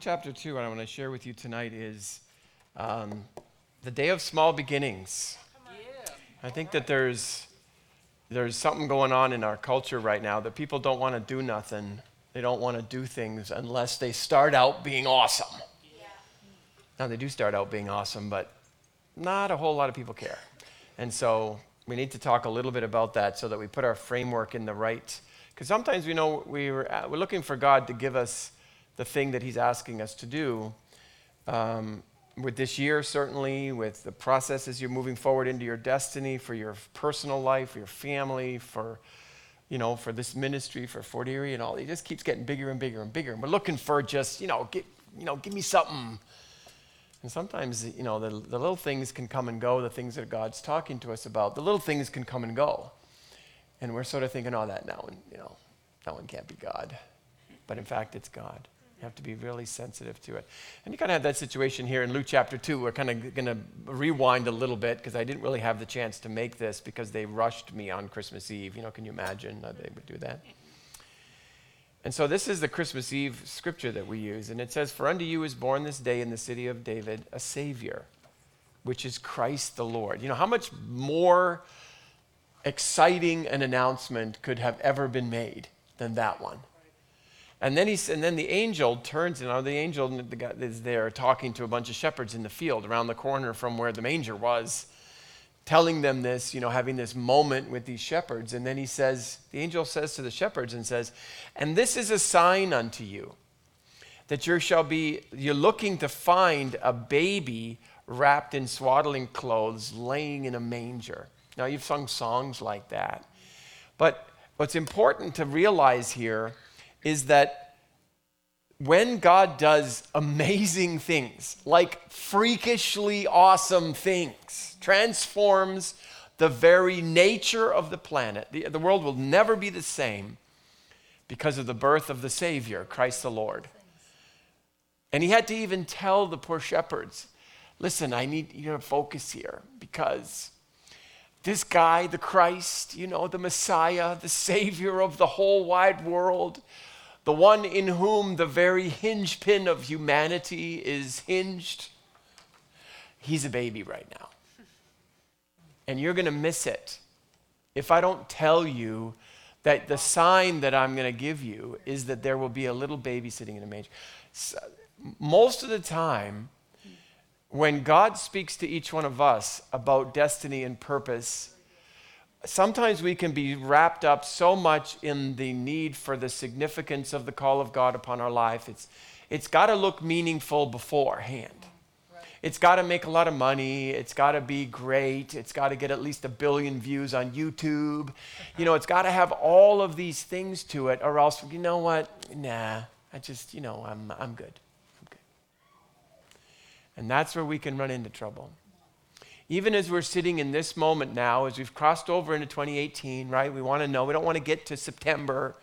chapter 2, what I want to share with you tonight is um, the day of small beginnings. I think that there's, there's something going on in our culture right now that people don't want to do nothing. They don't want to do things unless they start out being awesome. Yeah. Now, they do start out being awesome, but not a whole lot of people care. And so we need to talk a little bit about that so that we put our framework in the right. Because sometimes we know we we're, we're looking for God to give us the thing that He's asking us to do. Um, with this year, certainly, with the processes you're moving forward into your destiny, for your personal life, for your family, for you know, for this ministry, for Fort Erie and all, it just keeps getting bigger and bigger and bigger. And we're looking for just, you know, get, you know, give me something. And sometimes, you know, the, the little things can come and go, the things that God's talking to us about. The little things can come and go. And we're sort of thinking, oh, that, one, you know, that one can't be God. But in fact, it's God. You have to be really sensitive to it. And you kind of have that situation here in Luke chapter 2. We're kind of going to rewind a little bit because I didn't really have the chance to make this because they rushed me on Christmas Eve. You know, can you imagine they would do that? And so this is the Christmas Eve scripture that we use. And it says, For unto you is born this day in the city of David a Savior, which is Christ the Lord. You know, how much more exciting an announcement could have ever been made than that one? And then, he's, and then the angel turns, and the angel the guy is there talking to a bunch of shepherds in the field around the corner from where the manger was, telling them this, you know, having this moment with these shepherds. And then he says, the angel says to the shepherds and says, And this is a sign unto you that you shall be, you're looking to find a baby wrapped in swaddling clothes laying in a manger. Now, you've sung songs like that. But what's important to realize here is that when God does amazing things, like freakishly awesome things, transforms the very nature of the planet, the, the world will never be the same because of the birth of the Savior, Christ the Lord. And he had to even tell the poor shepherds, listen, I need you to focus here because this guy, the Christ, you know, the Messiah, the Savior of the whole wide world, the one in whom the very hinge pin of humanity is hinged, he's a baby right now. And you're going to miss it if I don't tell you that the sign that I'm going to give you is that there will be a little baby sitting in a manger. So, most of the time, when God speaks to each one of us about destiny and purpose, sometimes we can be wrapped up so much in the need for the significance of the call of God upon our life. It's, it's got to look meaningful beforehand. It's got to make a lot of money. It's got to be great. It's got to get at least a billion views on YouTube. You know, it's got to have all of these things to it, or else, you know what? Nah, I just, you know, I'm, I'm good. I'm good. And that's where we can run into trouble even as we're sitting in this moment now, as we've crossed over into 2018, right? We want to know, we don't want to get to September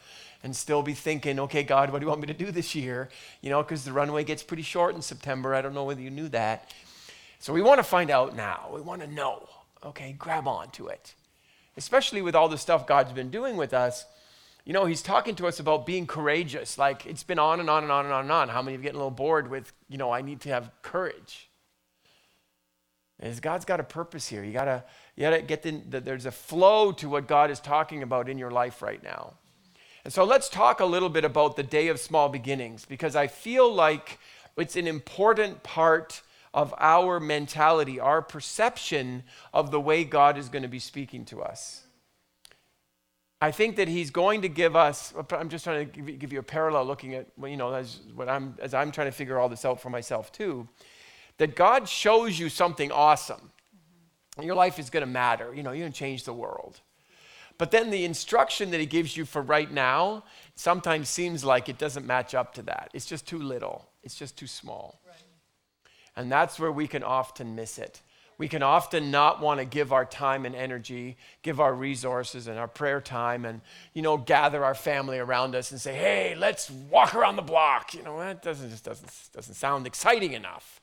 and still be thinking, okay, God, what do you want me to do this year? You know, because the runway gets pretty short in September. I don't know whether you knew that. So we want to find out now. We want to know. Okay, grab on to it. Especially with all the stuff God's been doing with us. You know, He's talking to us about being courageous. Like it's been on and on and on and on and on. How many of you getting a little bored with, you know, I need to have courage? Is God's got a purpose here. You gotta, you gotta get the, the, there's a flow to what God is talking about in your life right now. And so let's talk a little bit about the day of small beginnings because I feel like it's an important part of our mentality, our perception of the way God is going to be speaking to us. I think that he's going to give us, I'm just trying to give you a parallel looking at, you know, as, what I'm, as I'm trying to figure all this out for myself too that God shows you something awesome. And Your life is going to matter. You know, you're going to change the world. But then the instruction that he gives you for right now sometimes seems like it doesn't match up to that. It's just too little, it's just too small. Right. And that's where we can often miss it. We can often not want to give our time and energy, give our resources and our prayer time, and you know, gather our family around us and say, "Hey, let's walk around the block." You know, that doesn't just doesn't doesn't sound exciting enough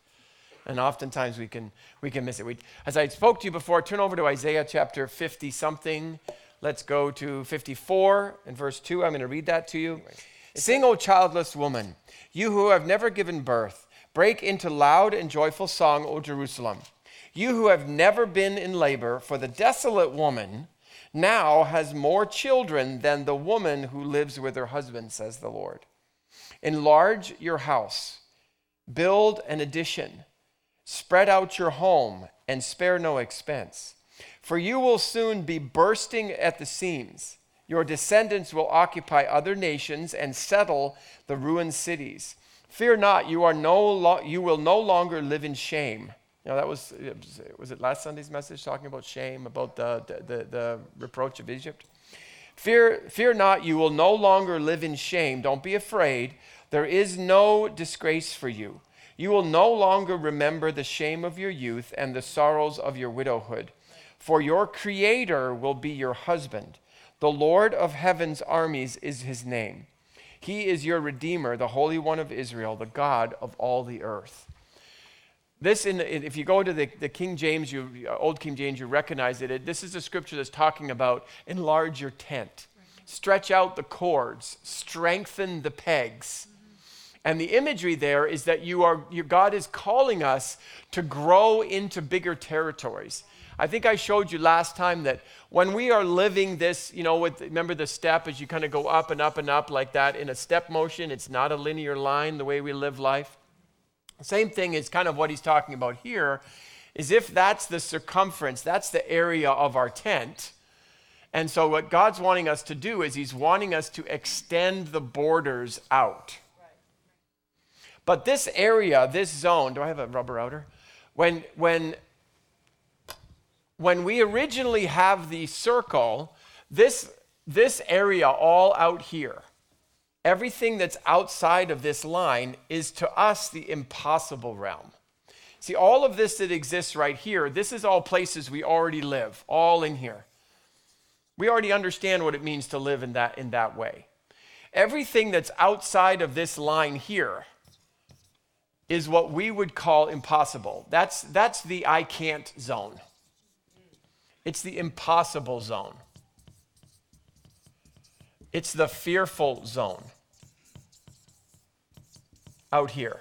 and oftentimes we can we can miss it. We, as I spoke to you before, turn over to Isaiah chapter 50 something. Let's go to 54 and verse 2. I'm going to read that to you. Sing, O childless woman, you who have never given birth, break into loud and joyful song, O Jerusalem. You who have never been in labor, for the desolate woman now has more children than the woman who lives with her husband, says the Lord. Enlarge your house, build an addition, spread out your home, and spare no expense. For you will soon be bursting at the seams. Your descendants will occupy other nations and settle the ruined cities. Fear not, you, are no lo- you will no longer live in shame you know, that was, was it last Sunday's message talking about shame, about the, the, the, reproach of Egypt? Fear, fear not, you will no longer live in shame. Don't be afraid. There is no disgrace for you. You will no longer remember the shame of your youth and the sorrows of your widowhood. For your Creator will be your husband. The Lord of heaven's armies is his name. He is your Redeemer, the Holy One of Israel, the God of all the earth. This, in, if you go to the, the King James, you, uh, Old King James, you recognize it. this is a scripture that's talking about enlarge your tent, stretch out the cords, strengthen the pegs. And the imagery there is that you are, you, God is calling us to grow into bigger territories. I think I showed you last time that when we are living this, you know, with, remember the step as you kind of go up and up and up like that in a step motion, it's not a linear line the way we live life. Same thing is kind of what he's talking about here is if that's the circumference, that's the area of our tent. And so what God's wanting us to do is he's wanting us to extend the borders out. But this area, this zone, do I have a rubber outer? When when when we originally have the circle, this this area all out here Everything that's outside of this line is to us the impossible realm. See, all of this that exists right here, this is all places we already live, all in here. We already understand what it means to live in that, in that way. Everything that's outside of this line here is what we would call impossible. That's, that's the I can't zone. It's the impossible zone. It's the fearful zone out here.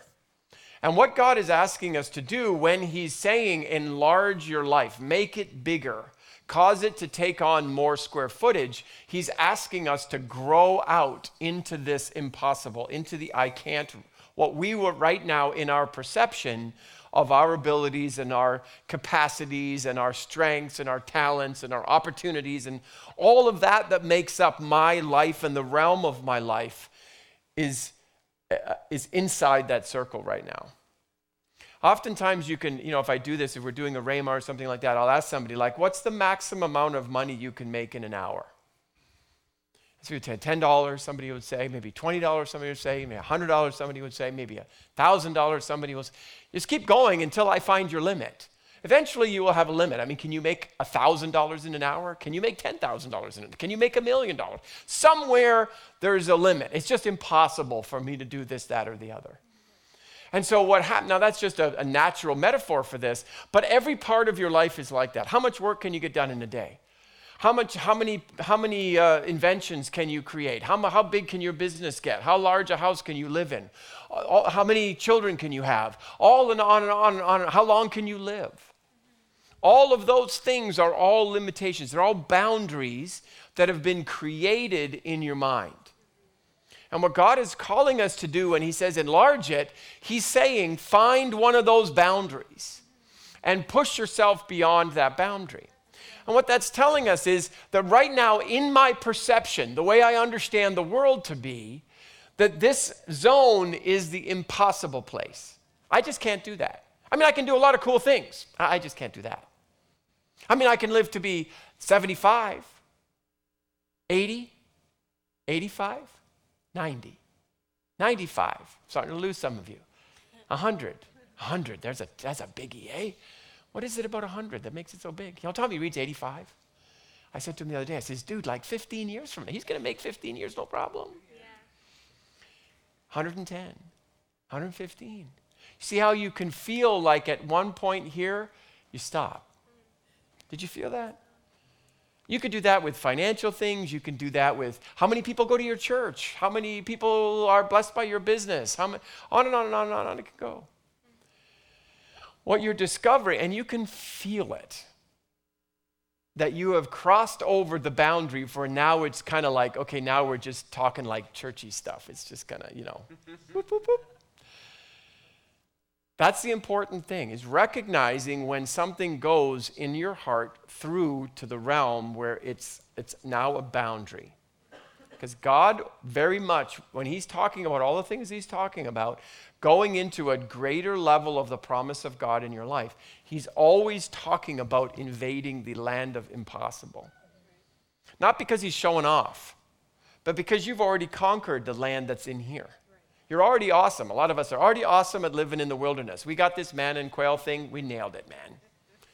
And what God is asking us to do when He's saying, enlarge your life, make it bigger, cause it to take on more square footage, He's asking us to grow out into this impossible, into the I can't, what we were right now in our perception of our abilities and our capacities and our strengths and our talents and our opportunities and all of that that makes up my life and the realm of my life is, uh, is inside that circle right now. Oftentimes, you can, you know, if I do this, if we're doing a Rhema or something like that, I'll ask somebody, like, what's the maximum amount of money you can make in an hour? So $10, somebody would say, maybe $20, somebody would say, maybe $100, somebody would say, maybe $1,000, somebody will say. Just keep going until I find your limit. Eventually, you will have a limit. I mean, can you make $1,000 in an hour? Can you make $10,000 in it? Can you make a million dollars? Somewhere there's a limit. It's just impossible for me to do this, that, or the other. And so, what happened, now that's just a, a natural metaphor for this, but every part of your life is like that. How much work can you get done in a day? How, much, how many, how many uh, inventions can you create? How, how big can your business get? How large a house can you live in? All, how many children can you have? All and on and on and on. How long can you live? All of those things are all limitations. They're all boundaries that have been created in your mind. And what God is calling us to do when He says enlarge it, He's saying find one of those boundaries and push yourself beyond that boundary. And what that's telling us is that right now, in my perception, the way I understand the world to be, that this zone is the impossible place. I just can't do that. I mean, I can do a lot of cool things. I just can't do that. I mean, I can live to be 75, 80, 85, 90, 95. I'm Starting to lose some of you. 100. 100. There's a, that's a biggie, eh? What is it about 100 that makes it so big? You know, Tommy reads 85. I said to him the other day, I says, dude, like 15 years from now, he's going to make 15 years, no problem. Yeah. 110, 115. See how you can feel like at one point here, you stop. Did you feel that? You could do that with financial things. You can do that with how many people go to your church, how many people are blessed by your business, how many, on and on and on and on it can go. What you're discovering, and you can feel it, that you have crossed over the boundary for now it's kind of like, okay, now we're just talking like churchy stuff. It's just kind of, you know, whoop, whoop, whoop. That's the important thing is recognizing when something goes in your heart through to the realm where it's it's now a boundary. Because God very much when he's talking about all the things he's talking about, going into a greater level of the promise of God in your life, he's always talking about invading the land of impossible. Not because he's showing off, but because you've already conquered the land that's in here. You're already awesome. A lot of us are already awesome at living in the wilderness. We got this manna and quail thing. We nailed it, man.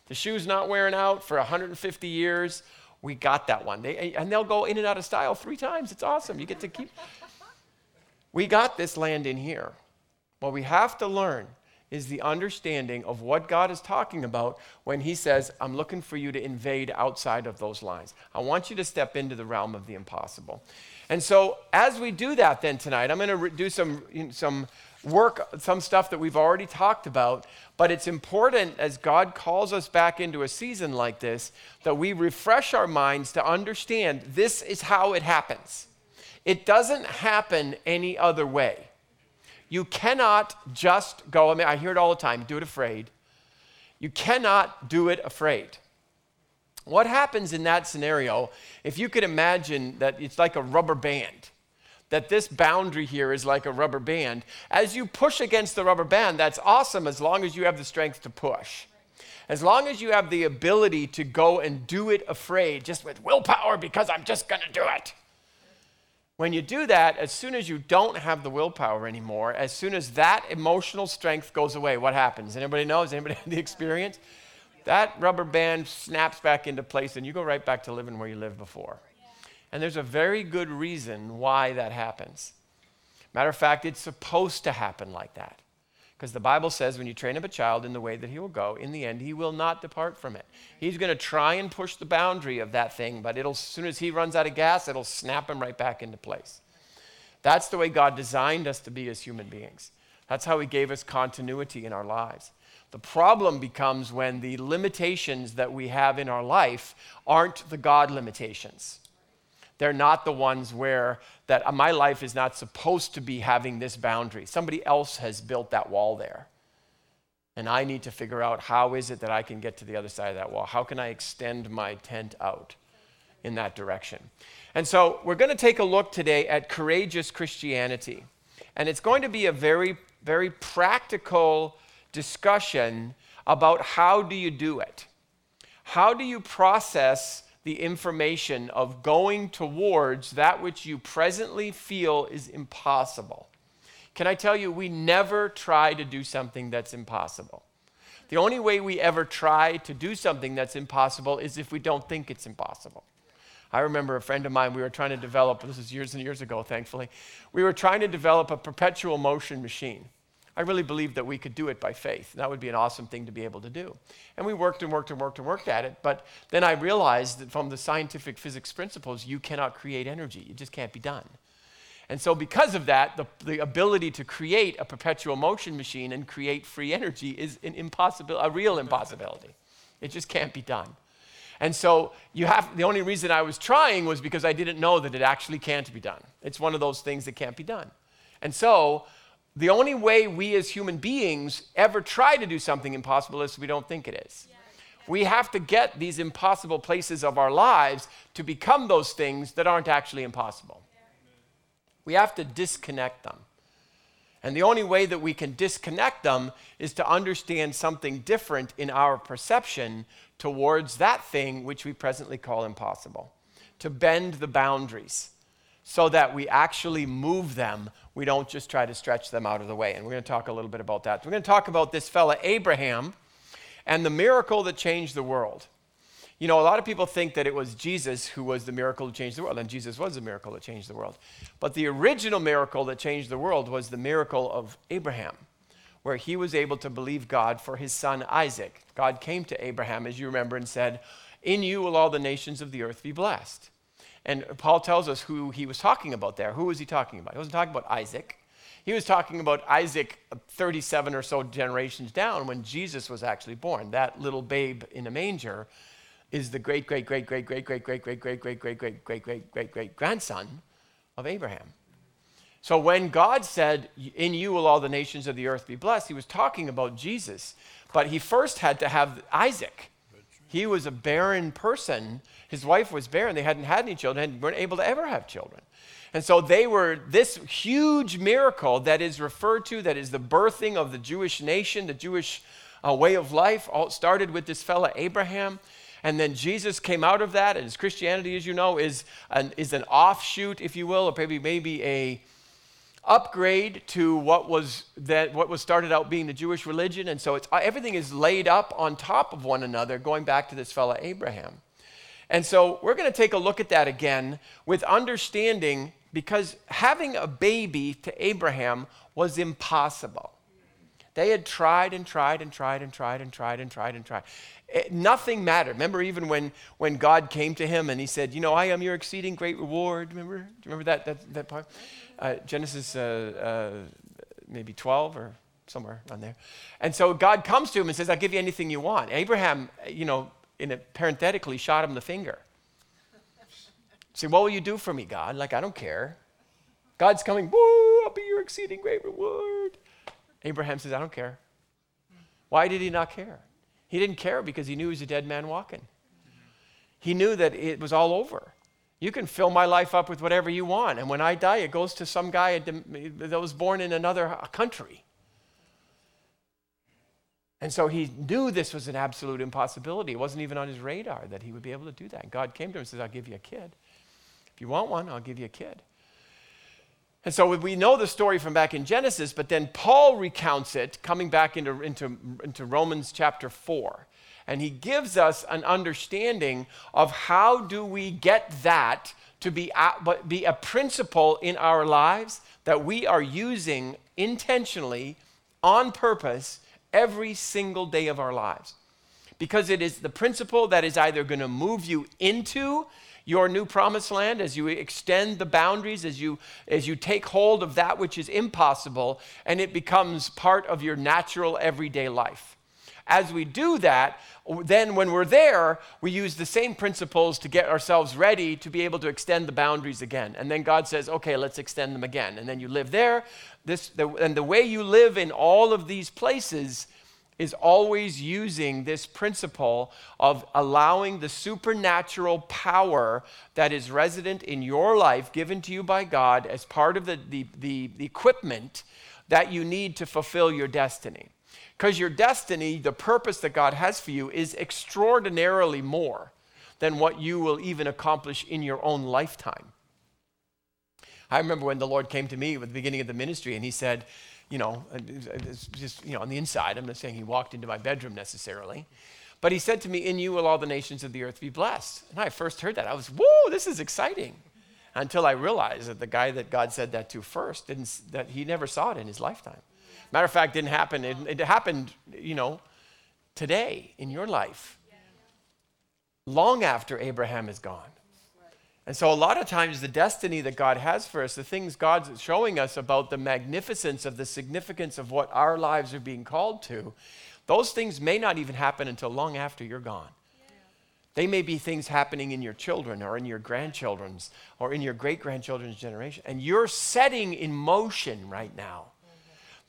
The shoe's not wearing out for 150 years. We got that one. They, and they'll go in and out of style three times. It's awesome. You get to keep. We got this land in here. What we have to learn is the understanding of what God is talking about when He says, I'm looking for you to invade outside of those lines. I want you to step into the realm of the impossible. And so, as we do that, then tonight, I'm going to do some, some work, some stuff that we've already talked about. But it's important as God calls us back into a season like this that we refresh our minds to understand this is how it happens. It doesn't happen any other way. You cannot just go, I mean, I hear it all the time do it afraid. You cannot do it afraid. What happens in that scenario, if you could imagine that it's like a rubber band, that this boundary here is like a rubber band, as you push against the rubber band, that's awesome as long as you have the strength to push. As long as you have the ability to go and do it afraid, just with willpower, because I'm just going to do it. When you do that, as soon as you don't have the willpower anymore, as soon as that emotional strength goes away, what happens? Anybody knows? Anybody had the experience? That rubber band snaps back into place and you go right back to living where you lived before. And there's a very good reason why that happens. Matter of fact, it's supposed to happen like that. Because the Bible says when you train up a child in the way that he will go, in the end, he will not depart from it. He's going to try and push the boundary of that thing, but it'll, as soon as he runs out of gas, it'll snap him right back into place. That's the way God designed us to be as human beings. That's how he gave us continuity in our lives. The problem becomes when the limitations that we have in our life aren't the God limitations. They're not the ones where that my life is not supposed to be having this boundary. Somebody else has built that wall there. And I need to figure out how is it that I can get to the other side of that wall? How can I extend my tent out in that direction? And so we're going to take a look today at courageous Christianity. And it's going to be a very, very practical discussion about how do you do it? How do you process the information of going towards that which you presently feel is impossible. Can I tell you, we never try to do something that's impossible. The only way we ever try to do something that's impossible is if we don't think it's impossible. I remember a friend of mine, we were trying to develop, this is years and years ago, thankfully, we were trying to develop a perpetual motion machine. I really believed that we could do it by faith. That would be an awesome thing to be able to do. And we worked and worked and worked and worked at it. But then I realized that from the scientific physics principles, you cannot create energy. It just can't be done. And so, because of that, the, the ability to create a perpetual motion machine and create free energy is an impossibility, a real impossibility. It just can't be done. And so, you have, the only reason I was trying was because I didn't know that it actually can't be done. It's one of those things that can't be done. And so, the only way we as human beings ever try to do something impossible is we don't think it is. We have to get these impossible places of our lives to become those things that aren't actually impossible. We have to disconnect them. And the only way that we can disconnect them is to understand something different in our perception towards that thing which we presently call impossible, to bend the boundaries so that we actually move them. We don't just try to stretch them out of the way. And we're going to talk a little bit about that. We're going to talk about this fella, Abraham, and the miracle that changed the world. You know, a lot of people think that it was Jesus who was the miracle that changed the world, and Jesus was the miracle that changed the world. But the original miracle that changed the world was the miracle of Abraham, where he was able to believe God for his son Isaac. God came to Abraham, as you remember, and said, In you will all the nations of the earth be blessed. And Paul tells us who he was talking about there. Who was he talking about? He wasn't talking about Isaac. He was talking about Isaac 37 or so generations down when Jesus was actually born. That little babe in a manger is the great, great, great, great, great, great, great, great, great, great, great, great, great, great, great, great grandson of Abraham. So when God said, In you will all the nations of the earth be blessed, he was talking about Jesus. But he first had to have Isaac. He was a barren person. His wife was barren. They hadn't had any children, and weren't able to ever have children. And so they were this huge miracle that is referred to, that is the birthing of the Jewish nation, the Jewish uh, way of life. All started with this fella, Abraham. And then Jesus came out of that, and his Christianity, as you know, is an, is an offshoot, if you will, or maybe, maybe a upgrade to what was that what was started out being the Jewish religion. And so it's, uh, everything is laid up on top of one another, going back to this fellow Abraham. And so we're going to take a look at that again with understanding because having a baby to Abraham was impossible. They had tried and tried and tried and tried and tried and tried and tried. It, nothing mattered. Remember, even when, when God came to him and he said, You know, I am your exceeding great reward. Remember? Do you remember that, that, that part? Uh, Genesis uh, uh, maybe 12 or somewhere around there. And so God comes to him and says, I'll give you anything you want. Abraham, you know, in a, parenthetically shot him the finger. Say, what will you do for me, God? Like, I don't care. God's coming, woo, I'll be your exceeding great reward. Abraham says, I don't care. Why did he not care? He didn't care because he knew he was a dead man walking. He knew that it was all over. You can fill my life up with whatever you want, and when I die, it goes to some guy that was born in another country. And so he knew this was an absolute impossibility. It wasn't even on his radar that he would be able to do that. And God came to him and says, I'll give you a kid. If you want one, I'll give you a kid. And so we know the story from back in Genesis, but then Paul recounts it coming back into, into, into Romans chapter 4. And he gives us an understanding of how do we get that to be a, be a principle in our lives that we are using intentionally on purpose every single day of our lives. Because it is the principle that is either going to move you into your new promised land, as you extend the boundaries, as you, as you take hold of that which is impossible, and it becomes part of your natural everyday life. As we do that, then when we're there, we use the same principles to get ourselves ready to be able to extend the boundaries again. And then God says, okay, let's extend them again. And then you live there. This, the, and the way you live in all of these places is always using this principle of allowing the supernatural power that is resident in your life, given to you by God, as part of the, the, the, the equipment that you need to fulfill your destiny. Because your destiny, the purpose that God has for you, is extraordinarily more than what you will even accomplish in your own lifetime. I remember when the Lord came to me at the beginning of the ministry and He said, you know, just, you know, on the inside. I'm not saying he walked into my bedroom necessarily. But he said to me, In you will all the nations of the earth be blessed. And I first heard that. I was, whoa, this is exciting. Until I realized that the guy that God said that to first, didn't, that he never saw it in his lifetime. Matter of fact, didn't happen. It, it happened, you know, today in your life, long after Abraham is gone. And so, a lot of times, the destiny that God has for us, the things God's showing us about the magnificence of the significance of what our lives are being called to, those things may not even happen until long after you're gone. They may be things happening in your children or in your grandchildren's or in your great grandchildren's generation. And you're setting in motion right now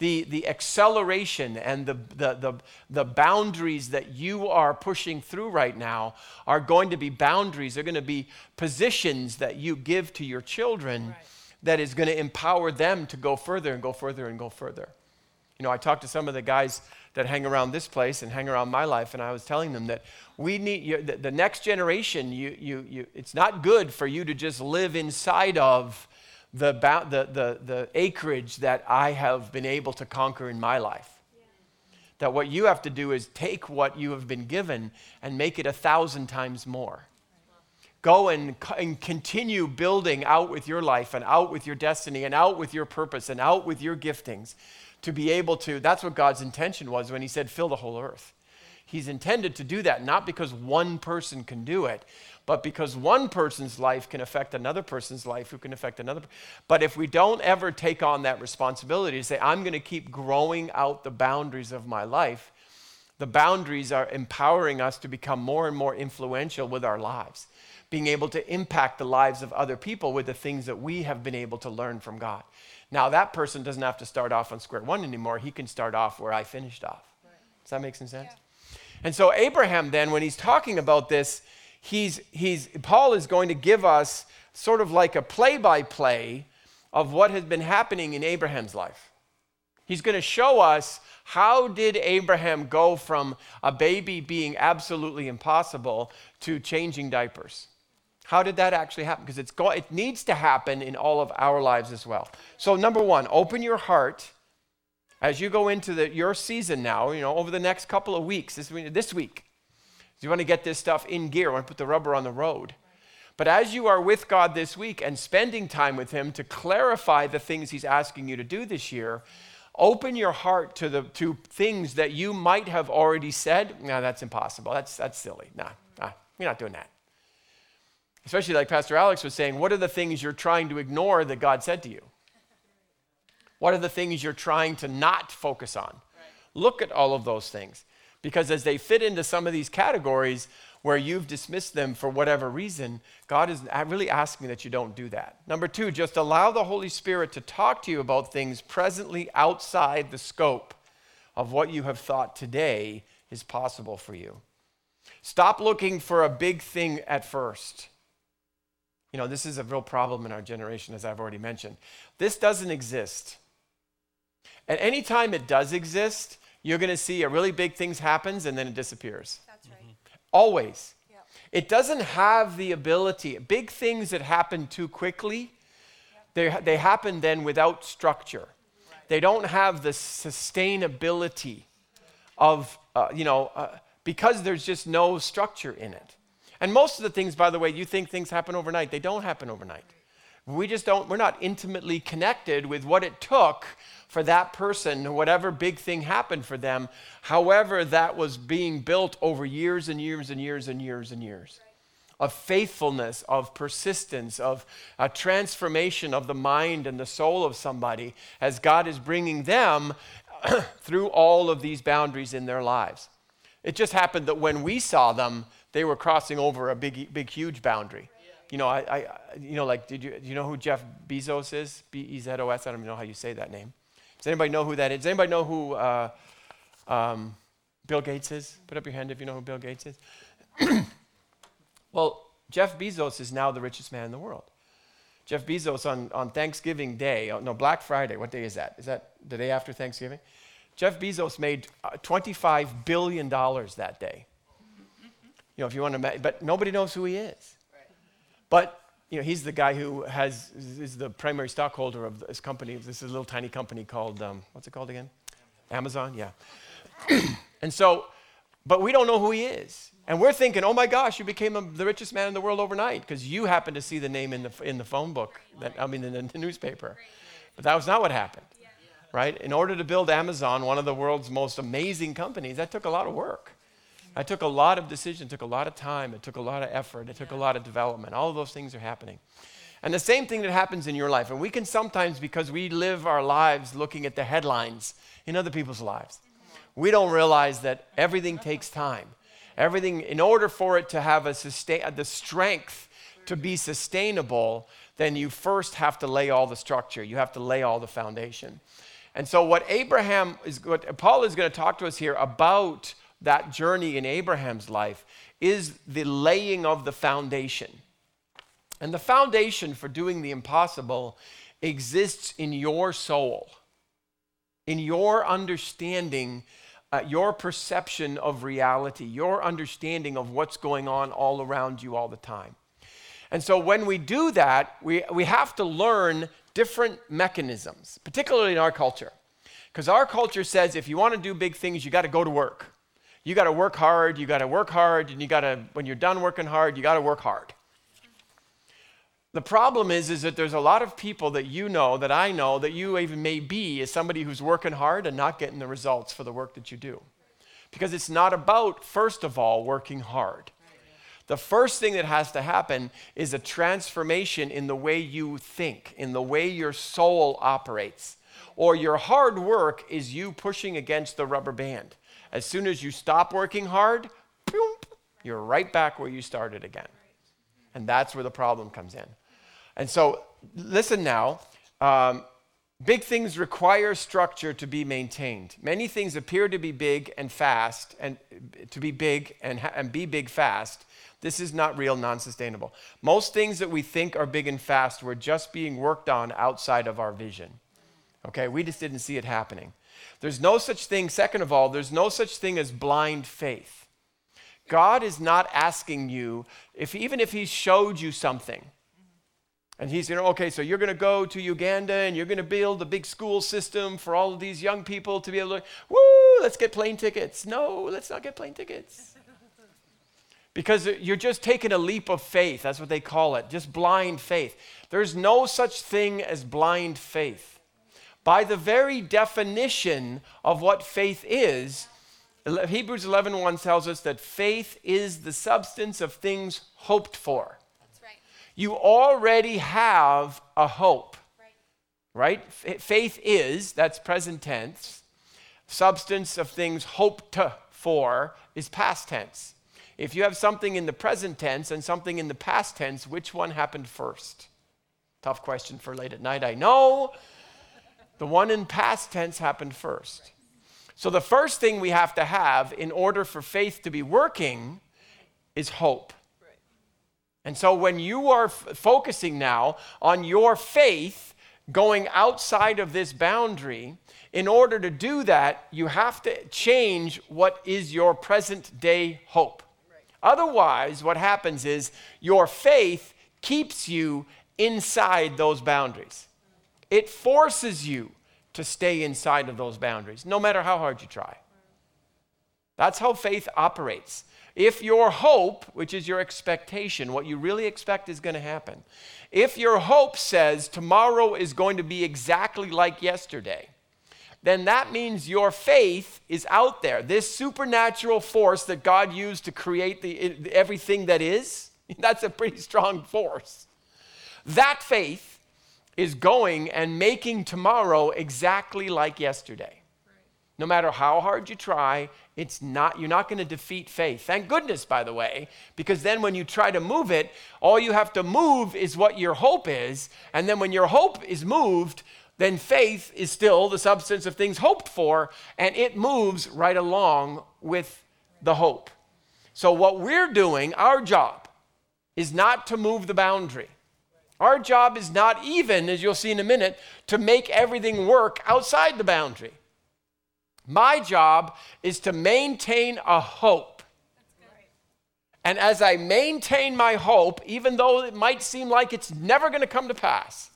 the, the acceleration and the, the, the, the, boundaries that you are pushing through right now are going to be boundaries, they're going to be positions that you give to your children right. that is going to empower them to go further and go further and go further. You know, I talked to some of the guys that hang around this place and hang around my life, and I was telling them that we need you, the, the next generation. You, you, you, it's not good for you to just live inside of the, the, the, the acreage that I have been able to conquer in my life. That what you have to do is take what you have been given and make it a thousand times more. Go and, and continue building out with your life and out with your destiny and out with your purpose and out with your giftings to be able to. That's what God's intention was when He said, fill the whole earth. He's intended to do that, not because one person can do it, but because one person's life can affect another person's life who can affect another. But if we don't ever take on that responsibility to say, I'm going to keep growing out the boundaries of my life, the boundaries are empowering us to become more and more influential with our lives, being able to impact the lives of other people with the things that we have been able to learn from God. Now, that person doesn't have to start off on square one anymore. He can start off where I finished off. Does that make some sense? Yeah. And so, Abraham, then, when he's talking about this, he's, he's, Paul is going to give us sort of like a play by play of what has been happening in Abraham's life. He's going to show us how did Abraham go from a baby being absolutely impossible to changing diapers? How did that actually happen? Because it's go- it needs to happen in all of our lives as well. So, number one, open your heart as you go into the, your season now, you know, over the next couple of weeks, this, this week. You want to get this stuff in gear, want to put the rubber on the road. But as you are with God this week and spending time with Him to clarify the things He's asking you to do this year, open your heart to, the, to things that you might have already said, no, that's impossible. That's, that's silly. Nah, nah, we're not doing that. Especially like Pastor Alex was saying, what are the things you're trying to ignore that God said to you? What are the things you're trying to not focus on? Right. Look at all of those things. Because as they fit into some of these categories where you've dismissed them for whatever reason, God is really asking that you don't do that. Number two, just allow the Holy Spirit to talk to you about things presently outside the scope of what you have thought today is possible for you. Stop looking for a big thing at first. You know, this is a real problem in our generation, as I've already mentioned. This doesn't exist. And anytime it does exist, you're going to see a really big thing happens and then it disappears. That's right. Mm-hmm. Always. Yep. It doesn't have the ability. Big things that happen too quickly, yep. they, they happen then without structure. Right. They don't have the sustainability of, uh, you know, uh, because there's just no structure in it. And most of the things, by the way, you think things happen overnight. They don't happen overnight. We just don't, we're not intimately connected with what it took for that person, whatever big thing happened for them, however, that was being built over years and years and years and years and years of faithfulness, of persistence, of a transformation of the mind and the soul of somebody as God is bringing them through all of these boundaries in their lives. It just happened that when we saw them, they were crossing over a big, big, huge boundary. You know, I, I you know, like, did you, you know who Jeff Bezos is? B E Z O S. I don't even know how you say that name. Does anybody know who that is? Does anybody know who uh, um, Bill Gates is? Put up your hand if you know who Bill Gates is. well, Jeff Bezos is now the richest man in the world. Jeff Bezos on, on Thanksgiving Day, oh, no, Black Friday, what day is that? Is that the day after Thanksgiving? Jeff Bezos made uh, $25 billion that day. You know, if you want to, but nobody knows who he is. But, you know, he's the guy who has, is the primary stockholder of this company. This is a little tiny company called, um, what's it called again? Amazon, yeah. and so, but we don't know who he is. And we're thinking, oh my gosh, you became a, the richest man in the world overnight because you happened to see the name in the, in the phone book, that, I mean, in the, the newspaper. But that was not what happened, right? In order to build Amazon, one of the world's most amazing companies, that took a lot of work. I took a lot of decision, took a lot of time, it took a lot of effort, it took a lot of development. All of those things are happening. And the same thing that happens in your life. And we can sometimes, because we live our lives looking at the headlines in other people's lives, we don't realize that everything takes time. Everything, in order for it to have a sustain, the strength to be sustainable, then you first have to lay all the structure. You have to lay all the foundation. And so, what Abraham is, what Paul is going to talk to us here about that journey in Abraham's life is the laying of the foundation. And the foundation for doing the impossible exists in your soul, in your understanding, uh, your perception of reality, your understanding of what's going on all around you all the time. And so when we do that, we, we have to learn different mechanisms, particularly in our culture. Because our culture says if you want to do big things, you got to go to work. You got to work hard, you got to work hard, and you got to, when you're done working hard, you got to work hard. The problem is, is that there's a lot of people that you know, that I know, that you even may be, as somebody who's working hard and not getting the results for the work that you do. Because it's not about, first of all, working hard. The first thing that has to happen is a transformation in the way you think, in the way your soul operates. Or your hard work is you pushing against the rubber band. As soon as you stop working hard, you're right back where you started again. And that's where the problem comes in. And so, listen now. Um, big things require structure to be maintained. Many things appear to be big and fast, and to be big and, ha- and be big fast, this is not real, non sustainable. Most things that we think are big and fast were just being worked on outside of our vision. Okay, we just didn't see it happening. There's no such thing, second of all, there's no such thing as blind faith. God is not asking you, if, even if He showed you something, and He's, you know, okay, so you're going to go to Uganda and you're going to build a big school system for all of these young people to be able to, woo, let's get plane tickets. No, let's not get plane tickets because you're just taking a leap of faith. That's what they call it, just blind faith. There's no such thing as blind faith. By the very definition of what faith is, Hebrews 11:1 tells us that faith is the substance of things hoped for. That's right. You already have a hope. Right? right? Faith is, that's present tense. Substance of things hoped for is past tense. If you have something in the present tense and something in the past tense, which one happened first? Tough question for late at night, I know. The one in past tense happened first. So the first thing we have to have in order for faith to be working is hope. And so when you are f- focusing now on your faith going outside of this boundary, in order to do that, you have to change what is your present day hope. Otherwise, what happens is your faith keeps you inside those boundaries. It forces you to stay inside of those boundaries, no matter how hard you try. That's how faith operates. If your hope, which is your expectation, what you really expect is going to happen, if your hope says tomorrow is going to be exactly like yesterday, then that means your faith is out there. This supernatural force that God used to create the, everything that is, that's a pretty strong force. That faith is going and making tomorrow exactly like yesterday. No matter how hard you try, it's not you're not going to defeat faith. Thank goodness by the way, because then when you try to move it, all you have to move is what your hope is, and then when your hope is moved, then faith is still the substance of things hoped for, and it moves right along with the hope. So, what we're doing, our job, is not to move the boundary. Our job is not even, as you'll see in a minute, to make everything work outside the boundary. My job is to maintain a hope. And as I maintain my hope, even though it might seem like it's never going to come to pass,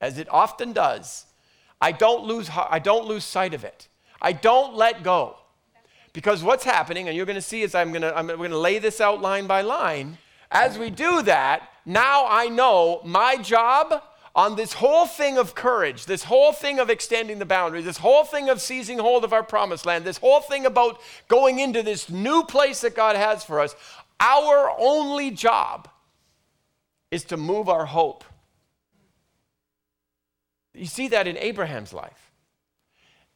as it often does, I don't lose, I don't lose sight of it. I don't let go. Because what's happening, and you're going to see as I'm going to, I'm going to lay this out line by line, as we do that, now I know my job on this whole thing of courage, this whole thing of extending the boundaries, this whole thing of seizing hold of our promised land, this whole thing about going into this new place that God has for us, our only job is to move our hope you see that in Abraham's life.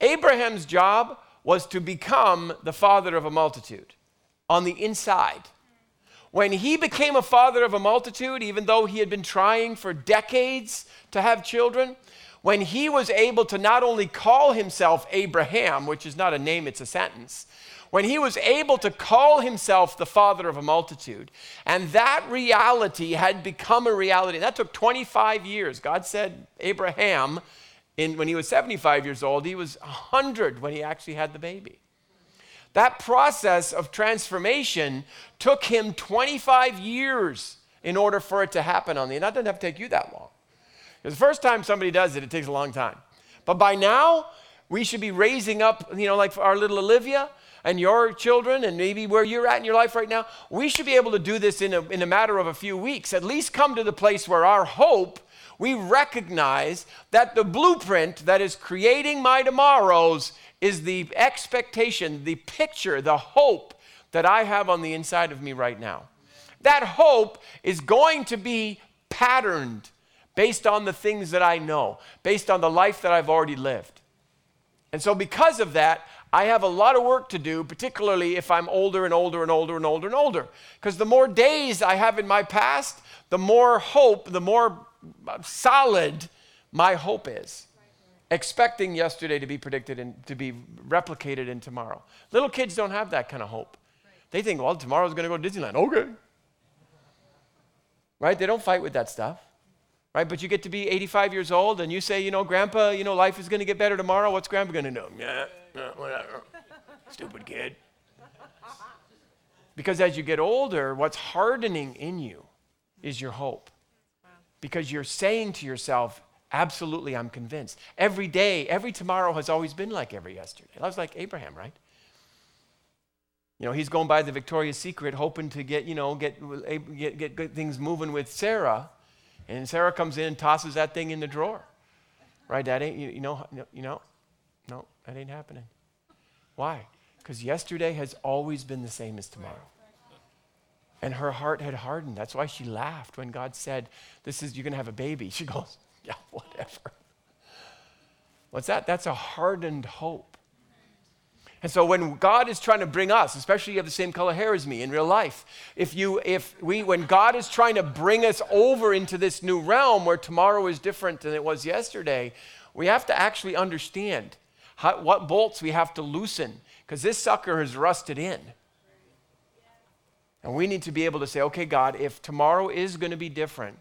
Abraham's job was to become the father of a multitude on the inside. When he became a father of a multitude, even though he had been trying for decades to have children, when he was able to not only call himself Abraham, which is not a name, it's a sentence, when he was able to call himself the father of a multitude, and that reality had become a reality. That took 25 years. God said, Abraham, in, when he was 75 years old, he was 100 when he actually had the baby. That process of transformation took him 25 years in order for it to happen on the, and that doesn't have to take you that long. Because the first time somebody does it, it takes a long time. But by now, we should be raising up, you know, like our little Olivia, and your children and maybe where you're at in your life right now, we should be able to do this in a, in a matter of a few weeks. At least come to the place where our hope, we recognize that the blueprint that is creating my tomorrows is the expectation, the picture, the hope that I have on the inside of me right now. That hope is going to be patterned based on the things that I know, based on the life that I've already lived. And so, because of that, I have a lot of work to do, particularly if I'm older and older and older and older and older. Because the more days I have in my past, the more hope, the more solid my hope is. Expecting yesterday to be predicted and to be replicated in tomorrow. Little kids don't have that kind of hope. They think, well, tomorrow's going to go to Disneyland. Okay. Right? They don't fight with that stuff right? But you get to be 85 years old and you say, you know, Grandpa, you know, life is going to get better tomorrow. What's Grandpa going to do? Yeah, whatever. Stupid kid. Because as you get older, what's hardening in you is your hope. Because you're saying to yourself, absolutely, I'm convinced. Every day, every tomorrow has always been like every yesterday. I was like Abraham, right? You know, he's going by the Victoria's Secret, hoping to get, you know, get, get, get, get things moving with Sarah. And Sarah comes in tosses that thing in the drawer. Right? That ain't, you, you know, you know, no, that ain't happening. Why? Because yesterday has always been the same as tomorrow. And her heart had hardened. That's why she laughed when God said, This is, you're going to have a baby. She goes, Yeah, whatever. What's that? That's a hardened hope. And so when God is trying to bring us, especially you have the same color hair as me in real life, if you if we when God is trying to bring us over into this new realm where tomorrow is different than it was yesterday, we have to actually understand how, what bolts we have to loosen because this sucker has rusted in. And we need to be able to say, okay, God, if tomorrow is going to be different,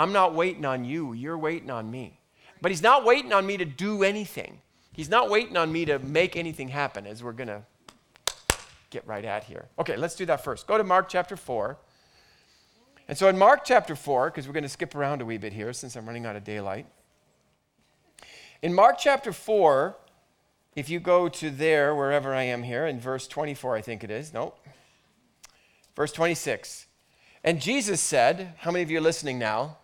I'm not waiting on you, you're waiting on me. But He's not waiting on me to do anything. He's not waiting on me to make anything happen, as we're going to get right at here. Okay, let's do that first. Go to Mark chapter 4. And so in Mark chapter 4, because we're going to skip around a wee bit here since I'm running out of daylight. In Mark chapter 4, if you go to there, wherever I am here, in verse 24, I think it is. No. Verse 26. And Jesus said, How many of you are listening now?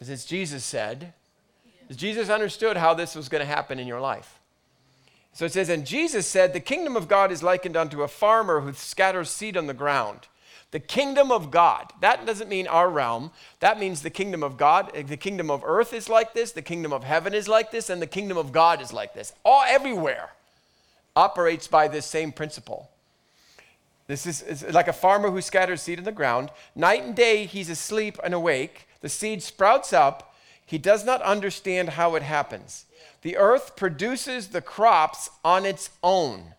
It's Jesus said, Jesus understood how this was going to happen in your life. So it says, And Jesus said, The kingdom of God is likened unto a farmer who scatters seed on the ground. The kingdom of God. That doesn't mean our realm. That means the kingdom of God. The kingdom of earth is like this. The kingdom of heaven is like this. And the kingdom of God is like this. All everywhere operates by this same principle. This is like a farmer who scatters seed on the ground. Night and day, he's asleep and awake. The seed sprouts up he does not understand how it happens. The earth produces the crops on its own.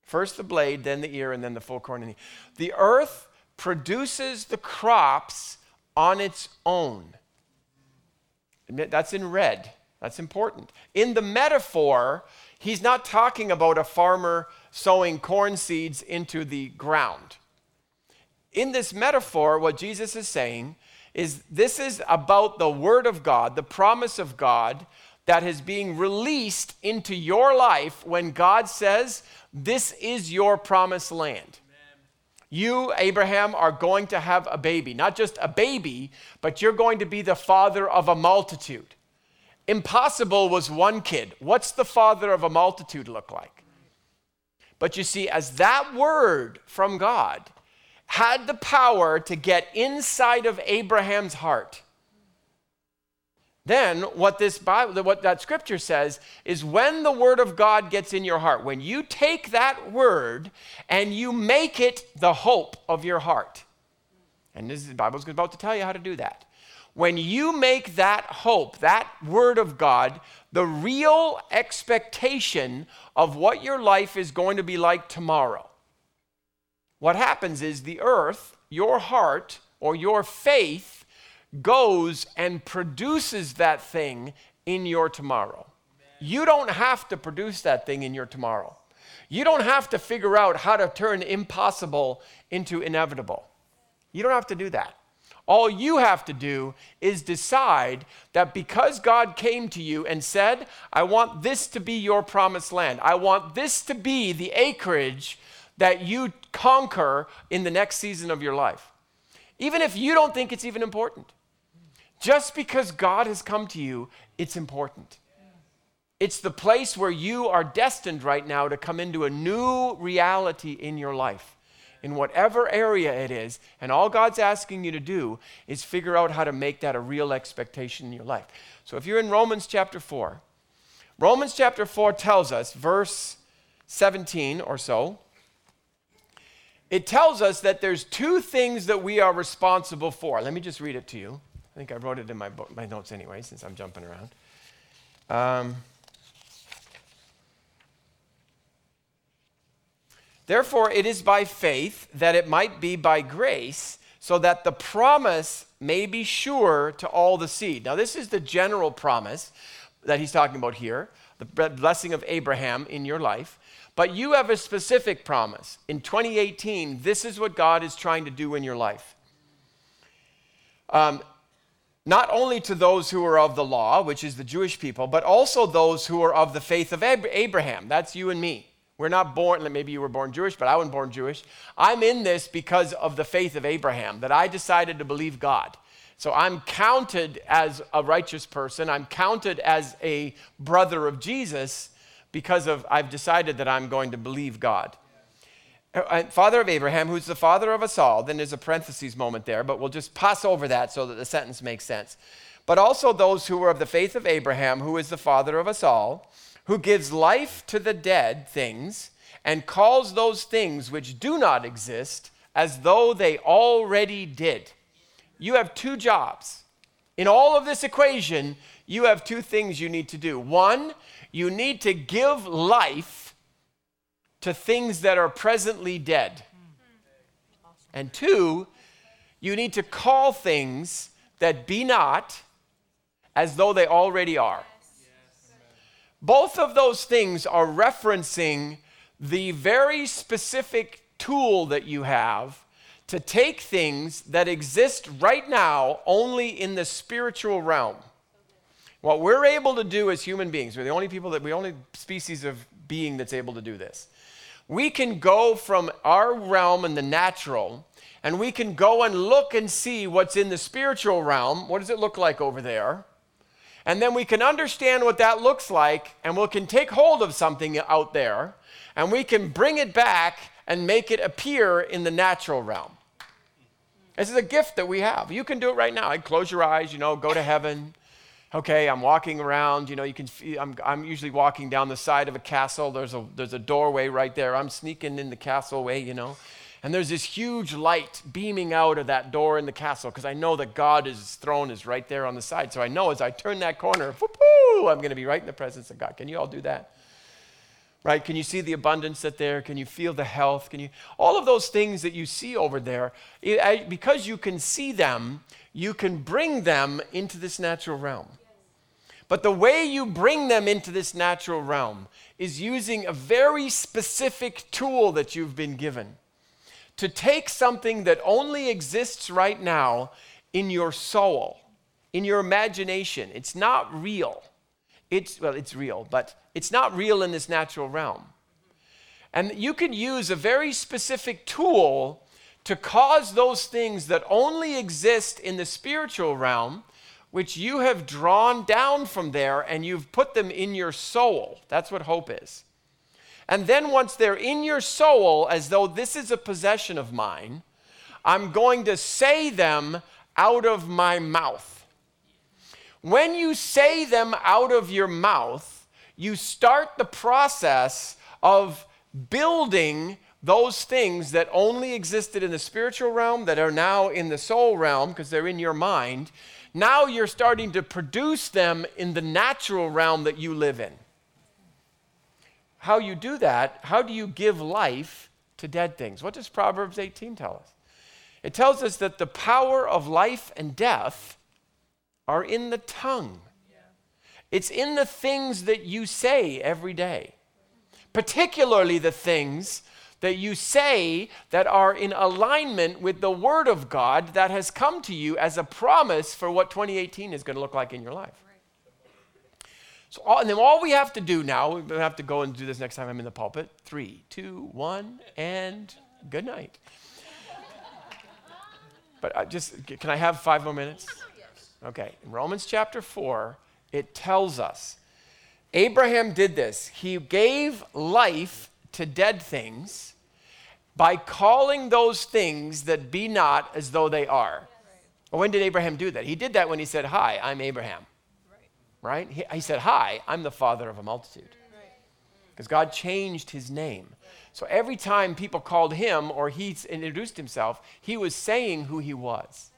First the blade, then the ear, and then the full corn. The earth produces the crops on its own. That's in red. That's important. In the metaphor, he's not talking about a farmer sowing corn seeds into the ground. In this metaphor, what Jesus is saying is this is about the word of God, the promise of God that is being released into your life when God says, This is your promised land. You, Abraham, are going to have a baby. Not just a baby, but you're going to be the father of a multitude. Impossible was one kid. What's the father of a multitude look like? But you see, as that word from God had the power to get inside of Abraham's heart. Then, what this Bible, what that scripture says is when the word of God gets in your heart, when you take that word and you make it the hope of your heart. And this is, the Bible's about to tell you how to do that. When you make that hope, that word of God, the real expectation of what your life is going to be like tomorrow what happens is the earth, your heart, or your faith goes and produces that thing in your tomorrow. You don't have to produce that thing in your tomorrow. You don't have to figure out how to turn impossible into inevitable. You don't have to do that. All you have to do is decide that because God came to you and said, I want this to be your promised land, I want this to be the acreage that you conquer in the next season of your life. Even if you don't think it's even important. Just because God has come to you, it's important. It's the place where you are destined right now to come into a new reality in your life, in whatever area it is. And all God's asking you to do is figure out how to make that a real expectation in your life. So if you're in Romans chapter 4, Romans chapter 4 tells us, verse 17 or so, it tells us that there's two things that we are responsible for. Let me just read it to you. I think I wrote it in my, book, my notes anyway, since I'm jumping around. Um, Therefore, it is by faith that it might be by grace, so that the promise may be sure to all the seed. Now, this is the general promise that he's talking about here the blessing of Abraham in your life. But you have a specific promise. In 2018, this is what God is trying to do in your life. Um, not only to those who are of the law, which is the Jewish people, but also those who are of the faith of Abraham. That's you and me. We're not born, maybe you were born Jewish, but I wasn't born Jewish. I'm in this because of the faith of Abraham, that I decided to believe God. So I'm counted as a righteous person. I'm counted as a brother of Jesus because of I've decided that I'm going to believe God. Uh, father of Abraham, who's the father of us all, then there's a parentheses moment there, but we'll just pass over that so that the sentence makes sense. But also those who were of the faith of Abraham, who is the father of us all who gives life to the dead things and calls those things which do not exist as though they already did. You have two jobs. In all of this equation, you have two things you need to do. One, you need to give life to things that are presently dead. And two, you need to call things that be not as though they already are. Both of those things are referencing the very specific tool that you have to take things that exist right now only in the spiritual realm. What we're able to do as human beings, we're the only people that, the only species of being that's able to do this. We can go from our realm in the natural and we can go and look and see what's in the spiritual realm. What does it look like over there? And then we can understand what that looks like, and we can take hold of something out there, and we can bring it back and make it appear in the natural realm. This is a gift that we have. You can do it right now. I close your eyes, you know, go to heaven. Okay, I'm walking around, you know, you can I'm, I'm usually walking down the side of a castle. There's a, there's a doorway right there. I'm sneaking in the castle way, you know. And there's this huge light beaming out of that door in the castle because I know that God's throne is right there on the side. So I know as I turn that corner, I'm going to be right in the presence of God. Can you all do that? Right? Can you see the abundance that there? Can you feel the health? Can you all of those things that you see over there? because you can see them, you can bring them into this natural realm. But the way you bring them into this natural realm is using a very specific tool that you've been given to take something that only exists right now in your soul, in your imagination. It's not real. It's, well, it's real, but it's not real in this natural realm. And you can use a very specific tool to cause those things that only exist in the spiritual realm, which you have drawn down from there and you've put them in your soul. That's what hope is. And then once they're in your soul, as though this is a possession of mine, I'm going to say them out of my mouth. When you say them out of your mouth, you start the process of building those things that only existed in the spiritual realm that are now in the soul realm because they're in your mind. Now you're starting to produce them in the natural realm that you live in how you do that, how do you give life to dead things? What does Proverbs 18 tell us? It tells us that the power of life and death are in the tongue. It's in the things that you say every day, particularly the things that you say that are in alignment with the Word of God that has come to you as a promise for what 2018 is going to look like in your life. So, all, and then all we have to do now, we have to go and do this next time I'm in the pulpit. Three, two, one, and good night. but I just, can I have five more minutes? Okay. In Romans chapter 4, it tells us Abraham did this. He gave life to dead things by calling those things that be not as though they are. Well, when did Abraham do that? He did that when he said, Hi, I'm Abraham. Right? He, he said, Hi, I'm the father of a multitude. Because God changed his name. So every time people called him or he introduced himself, he was saying who he was.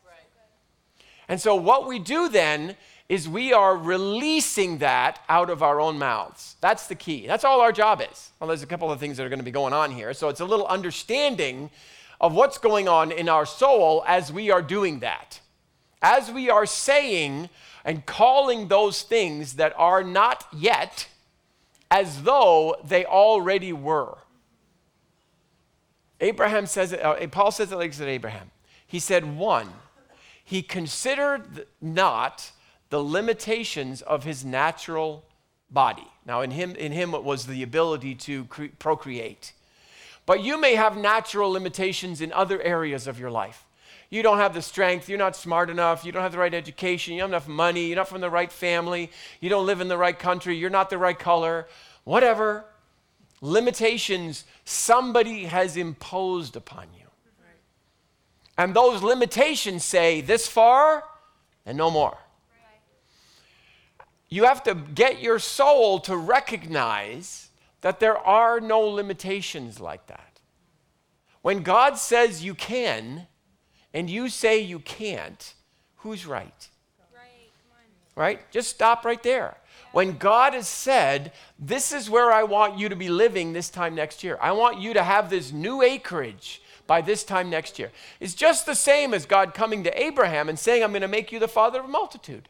And so what we do then is we are releasing that out of our own mouths. That's the key. That's all our job is. Well, there's a couple of things that are going to be going on here. So it's a little understanding of what's going on in our soul as we are doing that. As we are saying and calling those things that are not yet as though they already were. Abraham says it, uh, Paul says it like this Abraham. He said, one, he considered not the limitations of his natural body. Now, in him, in him it was the ability to cre- procreate. But you may have natural limitations in other areas of your life. You don't have the strength, you're not smart enough, you don't have the right education, you don't have enough money, you're not from the right family, you don't live in the right country, you're not the right color, whatever. Limitations somebody has imposed upon you. And those limitations say this far and no more. You have to get your soul to recognize that there are no limitations like that. When God says you can and you say you can't, who's right? Right. Right? Just stop right there. When God has said, This is where I want you to be living this time next year, I want you to have this new acreage by this time next year. It's just the same as God coming to Abraham and saying, I'm going to make you the father of a multitude.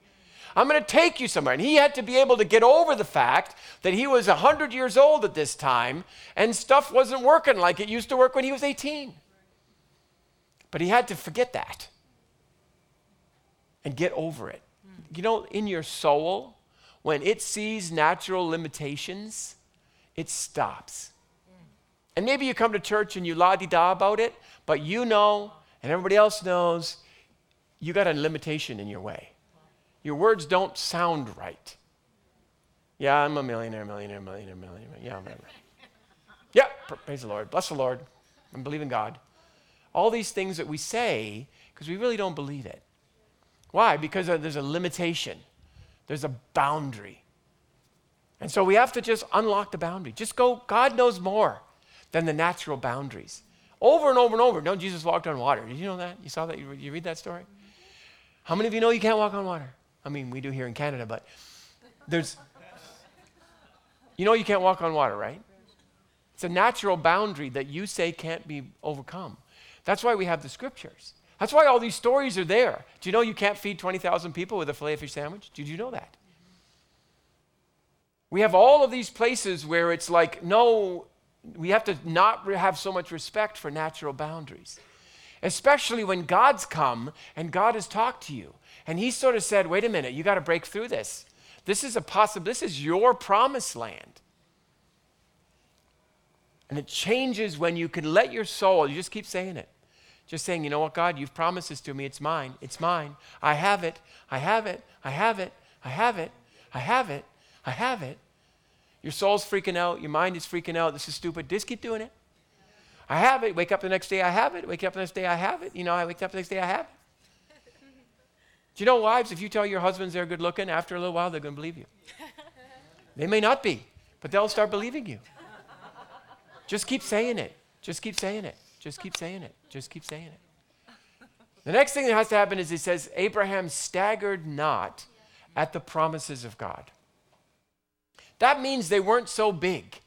I'm going to take you somewhere. And he had to be able to get over the fact that he was 100 years old at this time and stuff wasn't working like it used to work when he was 18. But he had to forget that and get over it. You know, in your soul, when it sees natural limitations, it stops. And maybe you come to church and you la di da about it, but you know, and everybody else knows, you got a limitation in your way. Your words don't sound right. Yeah, I'm a millionaire, millionaire, millionaire, millionaire. Yeah, whatever. Yeah, praise the Lord. Bless the Lord. I believe in God. All these things that we say because we really don't believe it. Why? Because there's a limitation, there's a boundary. And so we have to just unlock the boundary. Just go, God knows more than the natural boundaries. Over and over and over. No, Jesus walked on water. Did you know that? You saw that? You, you read that story? How many of you know you can't walk on water? I mean, we do here in Canada, but there's, you know, you can't walk on water, right? It's a natural boundary that you say can't be overcome. That's why we have the scriptures. That's why all these stories are there. Do you know you can't feed 20,000 people with a filet fish sandwich? Did you know that? We have all of these places where it's like, no, we have to not have so much respect for natural boundaries, especially when God's come and God has talked to you. And he sort of said, wait a minute, you got to break through this. This is a possible, this is your promised land. And it changes when you can let your soul, you just keep saying it. Just saying, you know what, God, you've promised this to me. It's mine. It's mine. I have it. I have it. I have it. I have it. I have it. I have it. Your soul's freaking out. Your mind is freaking out. This is stupid. Just keep doing it. I have it. Wake up the next day, I have it. Wake up the next day, I have it. You know, I wake up the next day, I have it. Do you know, wives, if you tell your husbands they're good looking, after a little while, they're going to believe you. they may not be, but they'll start believing you. Just keep saying it. Just keep saying it. Just keep saying it. Just keep saying it. The next thing that has to happen is he says, Abraham staggered not at the promises of God. That means they weren't so big.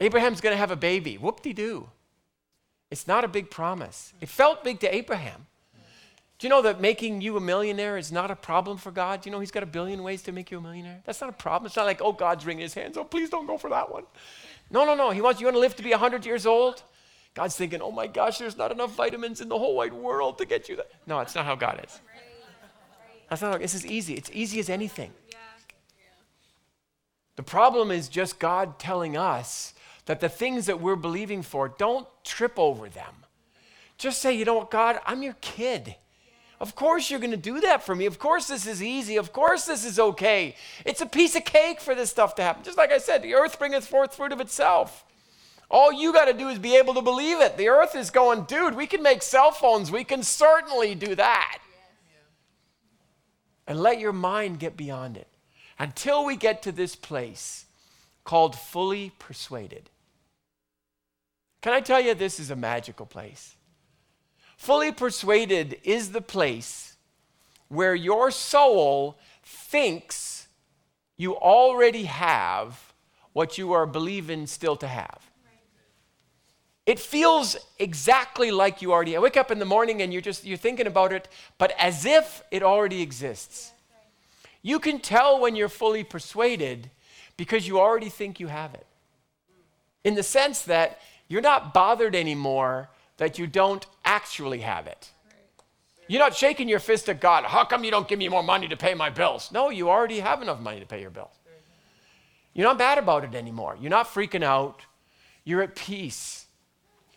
Abraham's going to have a baby. Whoop de doo. It's not a big promise. It felt big to Abraham. Do you know that making you a millionaire is not a problem for God? Do you know He's got a billion ways to make you a millionaire? That's not a problem. It's not like, oh, God's wringing His hands. Oh, please don't go for that one. No, no, no. He wants you want to live to be 100 years old. God's thinking, oh my gosh, there's not enough vitamins in the whole wide world to get you that. No, it's not how God is. That's not how, this is easy. It's easy as anything. The problem is just God telling us that the things that we're believing for, don't trip over them. Just say, you know what, God, I'm your kid. Of course you're going to do that for me. Of course this is easy. Of course this is okay. It's a piece of cake for this stuff to happen. Just like I said, the earth bringeth forth fruit of itself. All you got to do is be able to believe it. The earth is going, dude, we can make cell phones. We can certainly do that. And let your mind get beyond it until we get to this place called fully persuaded. Can I tell you, this is a magical place? Fully persuaded is the place where your soul thinks you already have what you are believing still to have. It feels exactly like you already. I wake up in the morning and you're just you're thinking about it, but as if it already exists. You can tell when you're fully persuaded because you already think you have it. In the sense that you're not bothered anymore that you don't actually have it. You're not shaking your fist at God. How come you don't give me more money to pay my bills? No, you already have enough money to pay your bills. You're not bad about it anymore. You're not freaking out. You're at peace.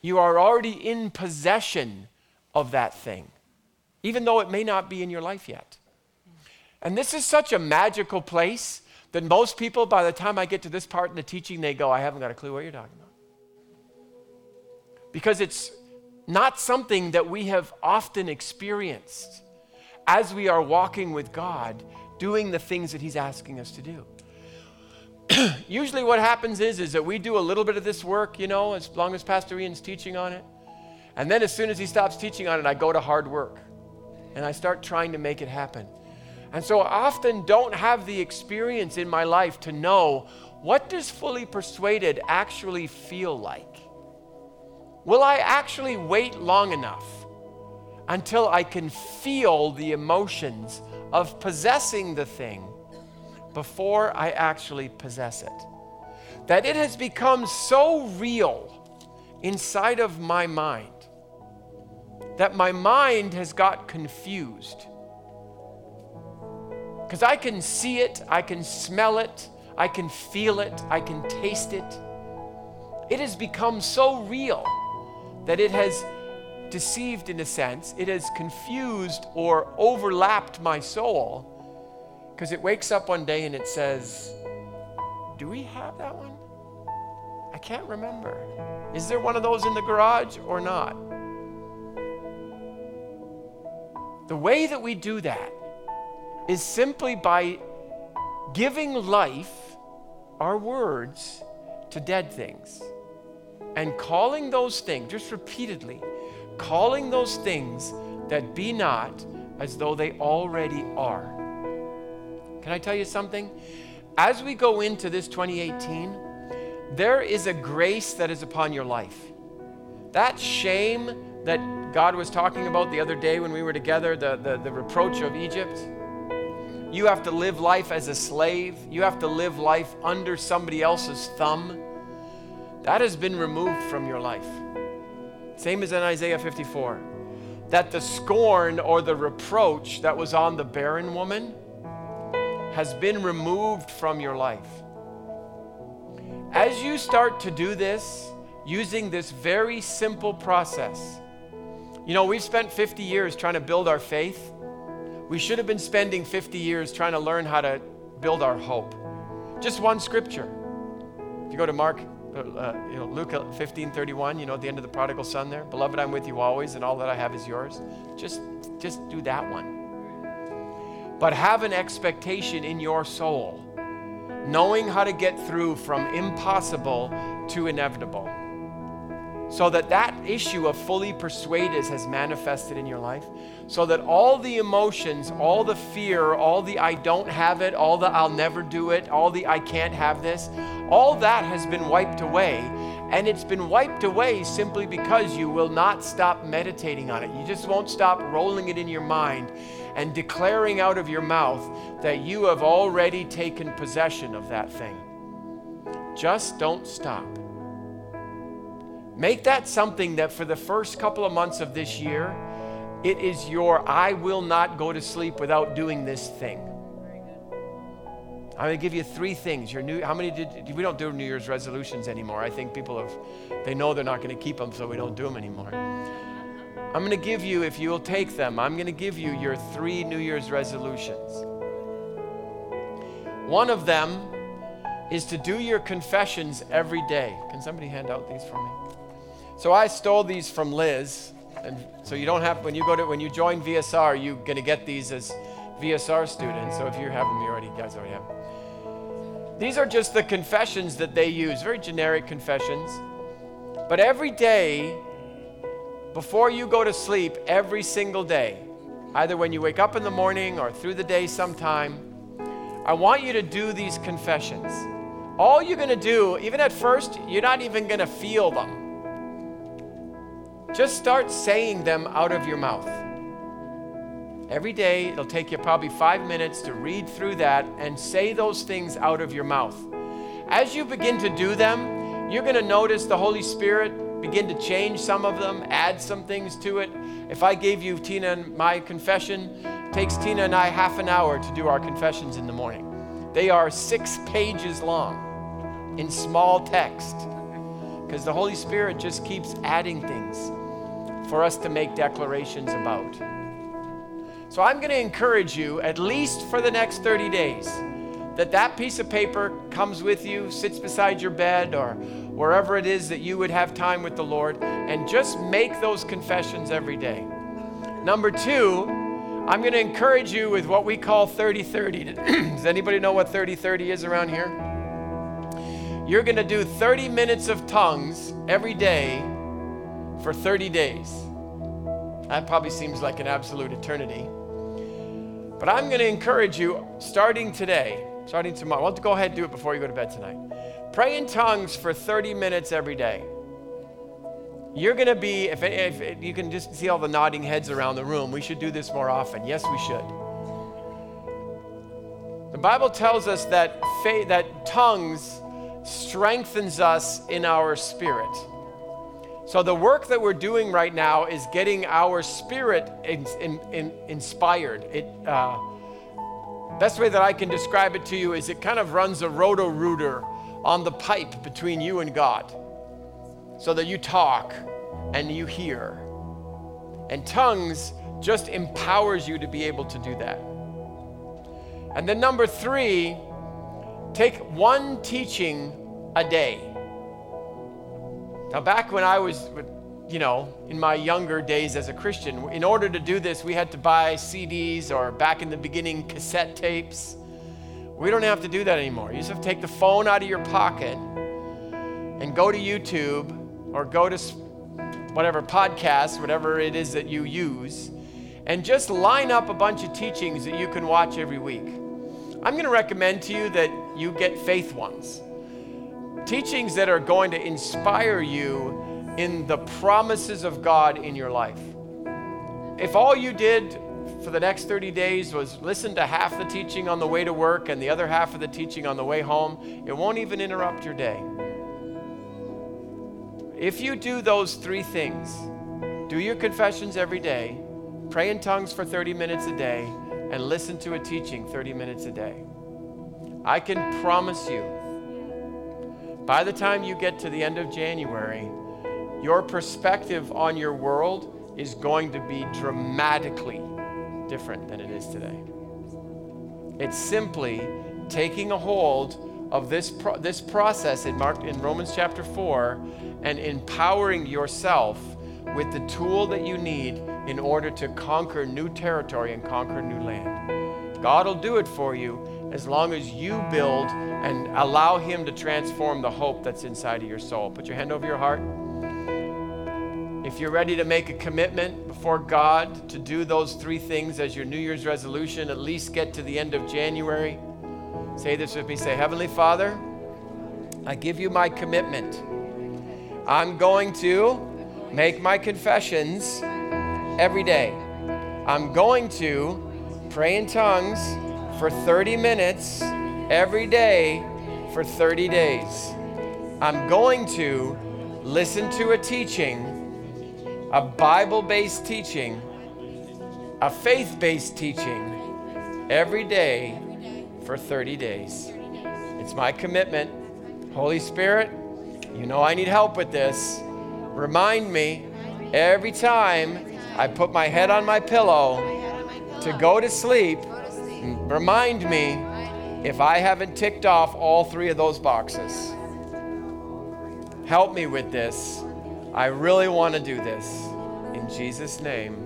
You are already in possession of that thing, even though it may not be in your life yet. And this is such a magical place that most people, by the time I get to this part in the teaching, they go, I haven't got a clue what you're talking about because it's not something that we have often experienced as we are walking with God, doing the things that He's asking us to do. Usually, what happens is, is that we do a little bit of this work, you know, as long as Pastor Ian's teaching on it. And then, as soon as he stops teaching on it, I go to hard work and I start trying to make it happen. And so I often don't have the experience in my life to know what does fully persuaded actually feel like. Will I actually wait long enough until I can feel the emotions of possessing the thing before I actually possess it? That it has become so real inside of my mind that my mind has got confused. Because I can see it, I can smell it, I can feel it, I can taste it. It has become so real that it has deceived in a sense, it has confused or overlapped my soul because it wakes up one day and it says, Do we have that one? I can't remember. Is there one of those in the garage or not? The way that we do that is simply by giving life, our words, to dead things and calling those things, just repeatedly, calling those things that be not as though they already are. Can I tell you something? As we go into this 2018, there is a grace that is upon your life. That shame that God was talking about the other day when we were together, the, the, the reproach of Egypt. You have to live life as a slave. You have to live life under somebody else's thumb. That has been removed from your life. Same as in Isaiah 54. That the scorn or the reproach that was on the barren woman has been removed from your life. As you start to do this using this very simple process, you know, we've spent 50 years trying to build our faith. We should have been spending 50 years trying to learn how to build our hope. Just one scripture. If you go to Mark uh, you know, Luke 15, 31, you know, at the end of the prodigal son there. Beloved, I'm with you always, and all that I have is yours. Just, just do that one. But have an expectation in your soul, knowing how to get through from impossible to inevitable so that that issue of fully persuaded has manifested in your life. So that all the emotions all the fear all the i don't have it all the i'll never do it all the i can't have this all that has been wiped away. And it's been wiped away simply because you will not stop meditating on it. You just won't stop rolling it in your mind and declaring out of your mouth that you have already taken possession of that thing. Just don't stop. Make that something that for the first couple of months of this year, it is your I will not go to sleep without doing this thing. I'm going to give you three things. Your new, how many did we don't do New Year's resolutions anymore? I think people have, they know they're not going to keep them, so we don't do them anymore. I'm going to give you, if you will take them, I'm going to give you your three New Year's resolutions. One of them is to do your confessions every day. Can somebody hand out these for me? So I stole these from Liz, and so you don't have when you go to when you join VSR, you're gonna get these as VSR students. So if you have them, you already guys already have. These are just the confessions that they use, very generic confessions. But every day, before you go to sleep, every single day, either when you wake up in the morning or through the day sometime, I want you to do these confessions. All you're going to do, even at first, you're not even going to feel them. Just start saying them out of your mouth. Every day, it'll take you probably five minutes to read through that and say those things out of your mouth. As you begin to do them, you're going to notice the Holy Spirit begin to change some of them, add some things to it. If I gave you Tina and my confession, it takes Tina and I half an hour to do our confessions in the morning. They are six pages long in small text because the Holy Spirit just keeps adding things for us to make declarations about. So I'm going to encourage you, at least for the next 30 days, that that piece of paper comes with you, sits beside your bed, or wherever it is that you would have time with the Lord, and just make those confessions every day. Number two, I'm going to encourage you with what we call 30 30. Does anybody know what 30 30 is around here? You're going to do 30 minutes of tongues every day for 30 days. That probably seems like an absolute eternity. But I'm going to encourage you, starting today, starting tomorrow, I want to go ahead and do it before you go to bed tonight. Pray in tongues for 30 minutes every day. You're going to be, if, if, if, you can just see all the nodding heads around the room, we should do this more often. Yes, we should. The Bible tells us that, faith, that tongues strengthens us in our spirit. So, the work that we're doing right now is getting our spirit in, in, in inspired. It, uh, best way that I can describe it to you is it kind of runs a roto rooter on the pipe between you and God so that you talk and you hear. And tongues just empowers you to be able to do that. And then, number three, take one teaching a day. Now, back when I was, you know, in my younger days as a Christian, in order to do this, we had to buy CDs or back in the beginning, cassette tapes. We don't have to do that anymore. You just have to take the phone out of your pocket and go to YouTube or go to whatever podcast, whatever it is that you use, and just line up a bunch of teachings that you can watch every week. I'm going to recommend to you that you get faith ones teachings that are going to inspire you in the promises of God in your life. If all you did for the next 30 days was listen to half the teaching on the way to work and the other half of the teaching on the way home, it won't even interrupt your day. If you do those three things, do your confessions every day, pray in tongues for 30 minutes a day, and listen to a teaching 30 minutes a day, I can promise you by the time you get to the end of January, your perspective on your world is going to be dramatically different than it is today. It's simply taking a hold of this, pro- this process in, Mark, in Romans chapter 4 and empowering yourself with the tool that you need in order to conquer new territory and conquer new land. God will do it for you as long as you build and allow Him to transform the hope that's inside of your soul. Put your hand over your heart. If you're ready to make a commitment before God to do those three things as your New Year's resolution, at least get to the end of January, say this with me. Say, Heavenly Father, I give you my commitment. I'm going to make my confessions every day. I'm going to pray in tongues for 30 minutes every day for 30 days. I'm going to listen to a teaching, a Bible based teaching, a faith based teaching every day for 30 days. It's my commitment. Holy Spirit, you know I need help with this. Remind me every time I put my head on my pillow to go to sleep, remind me if I haven't ticked off all three of those boxes. Help me with this. I really want to do this. In Jesus' name.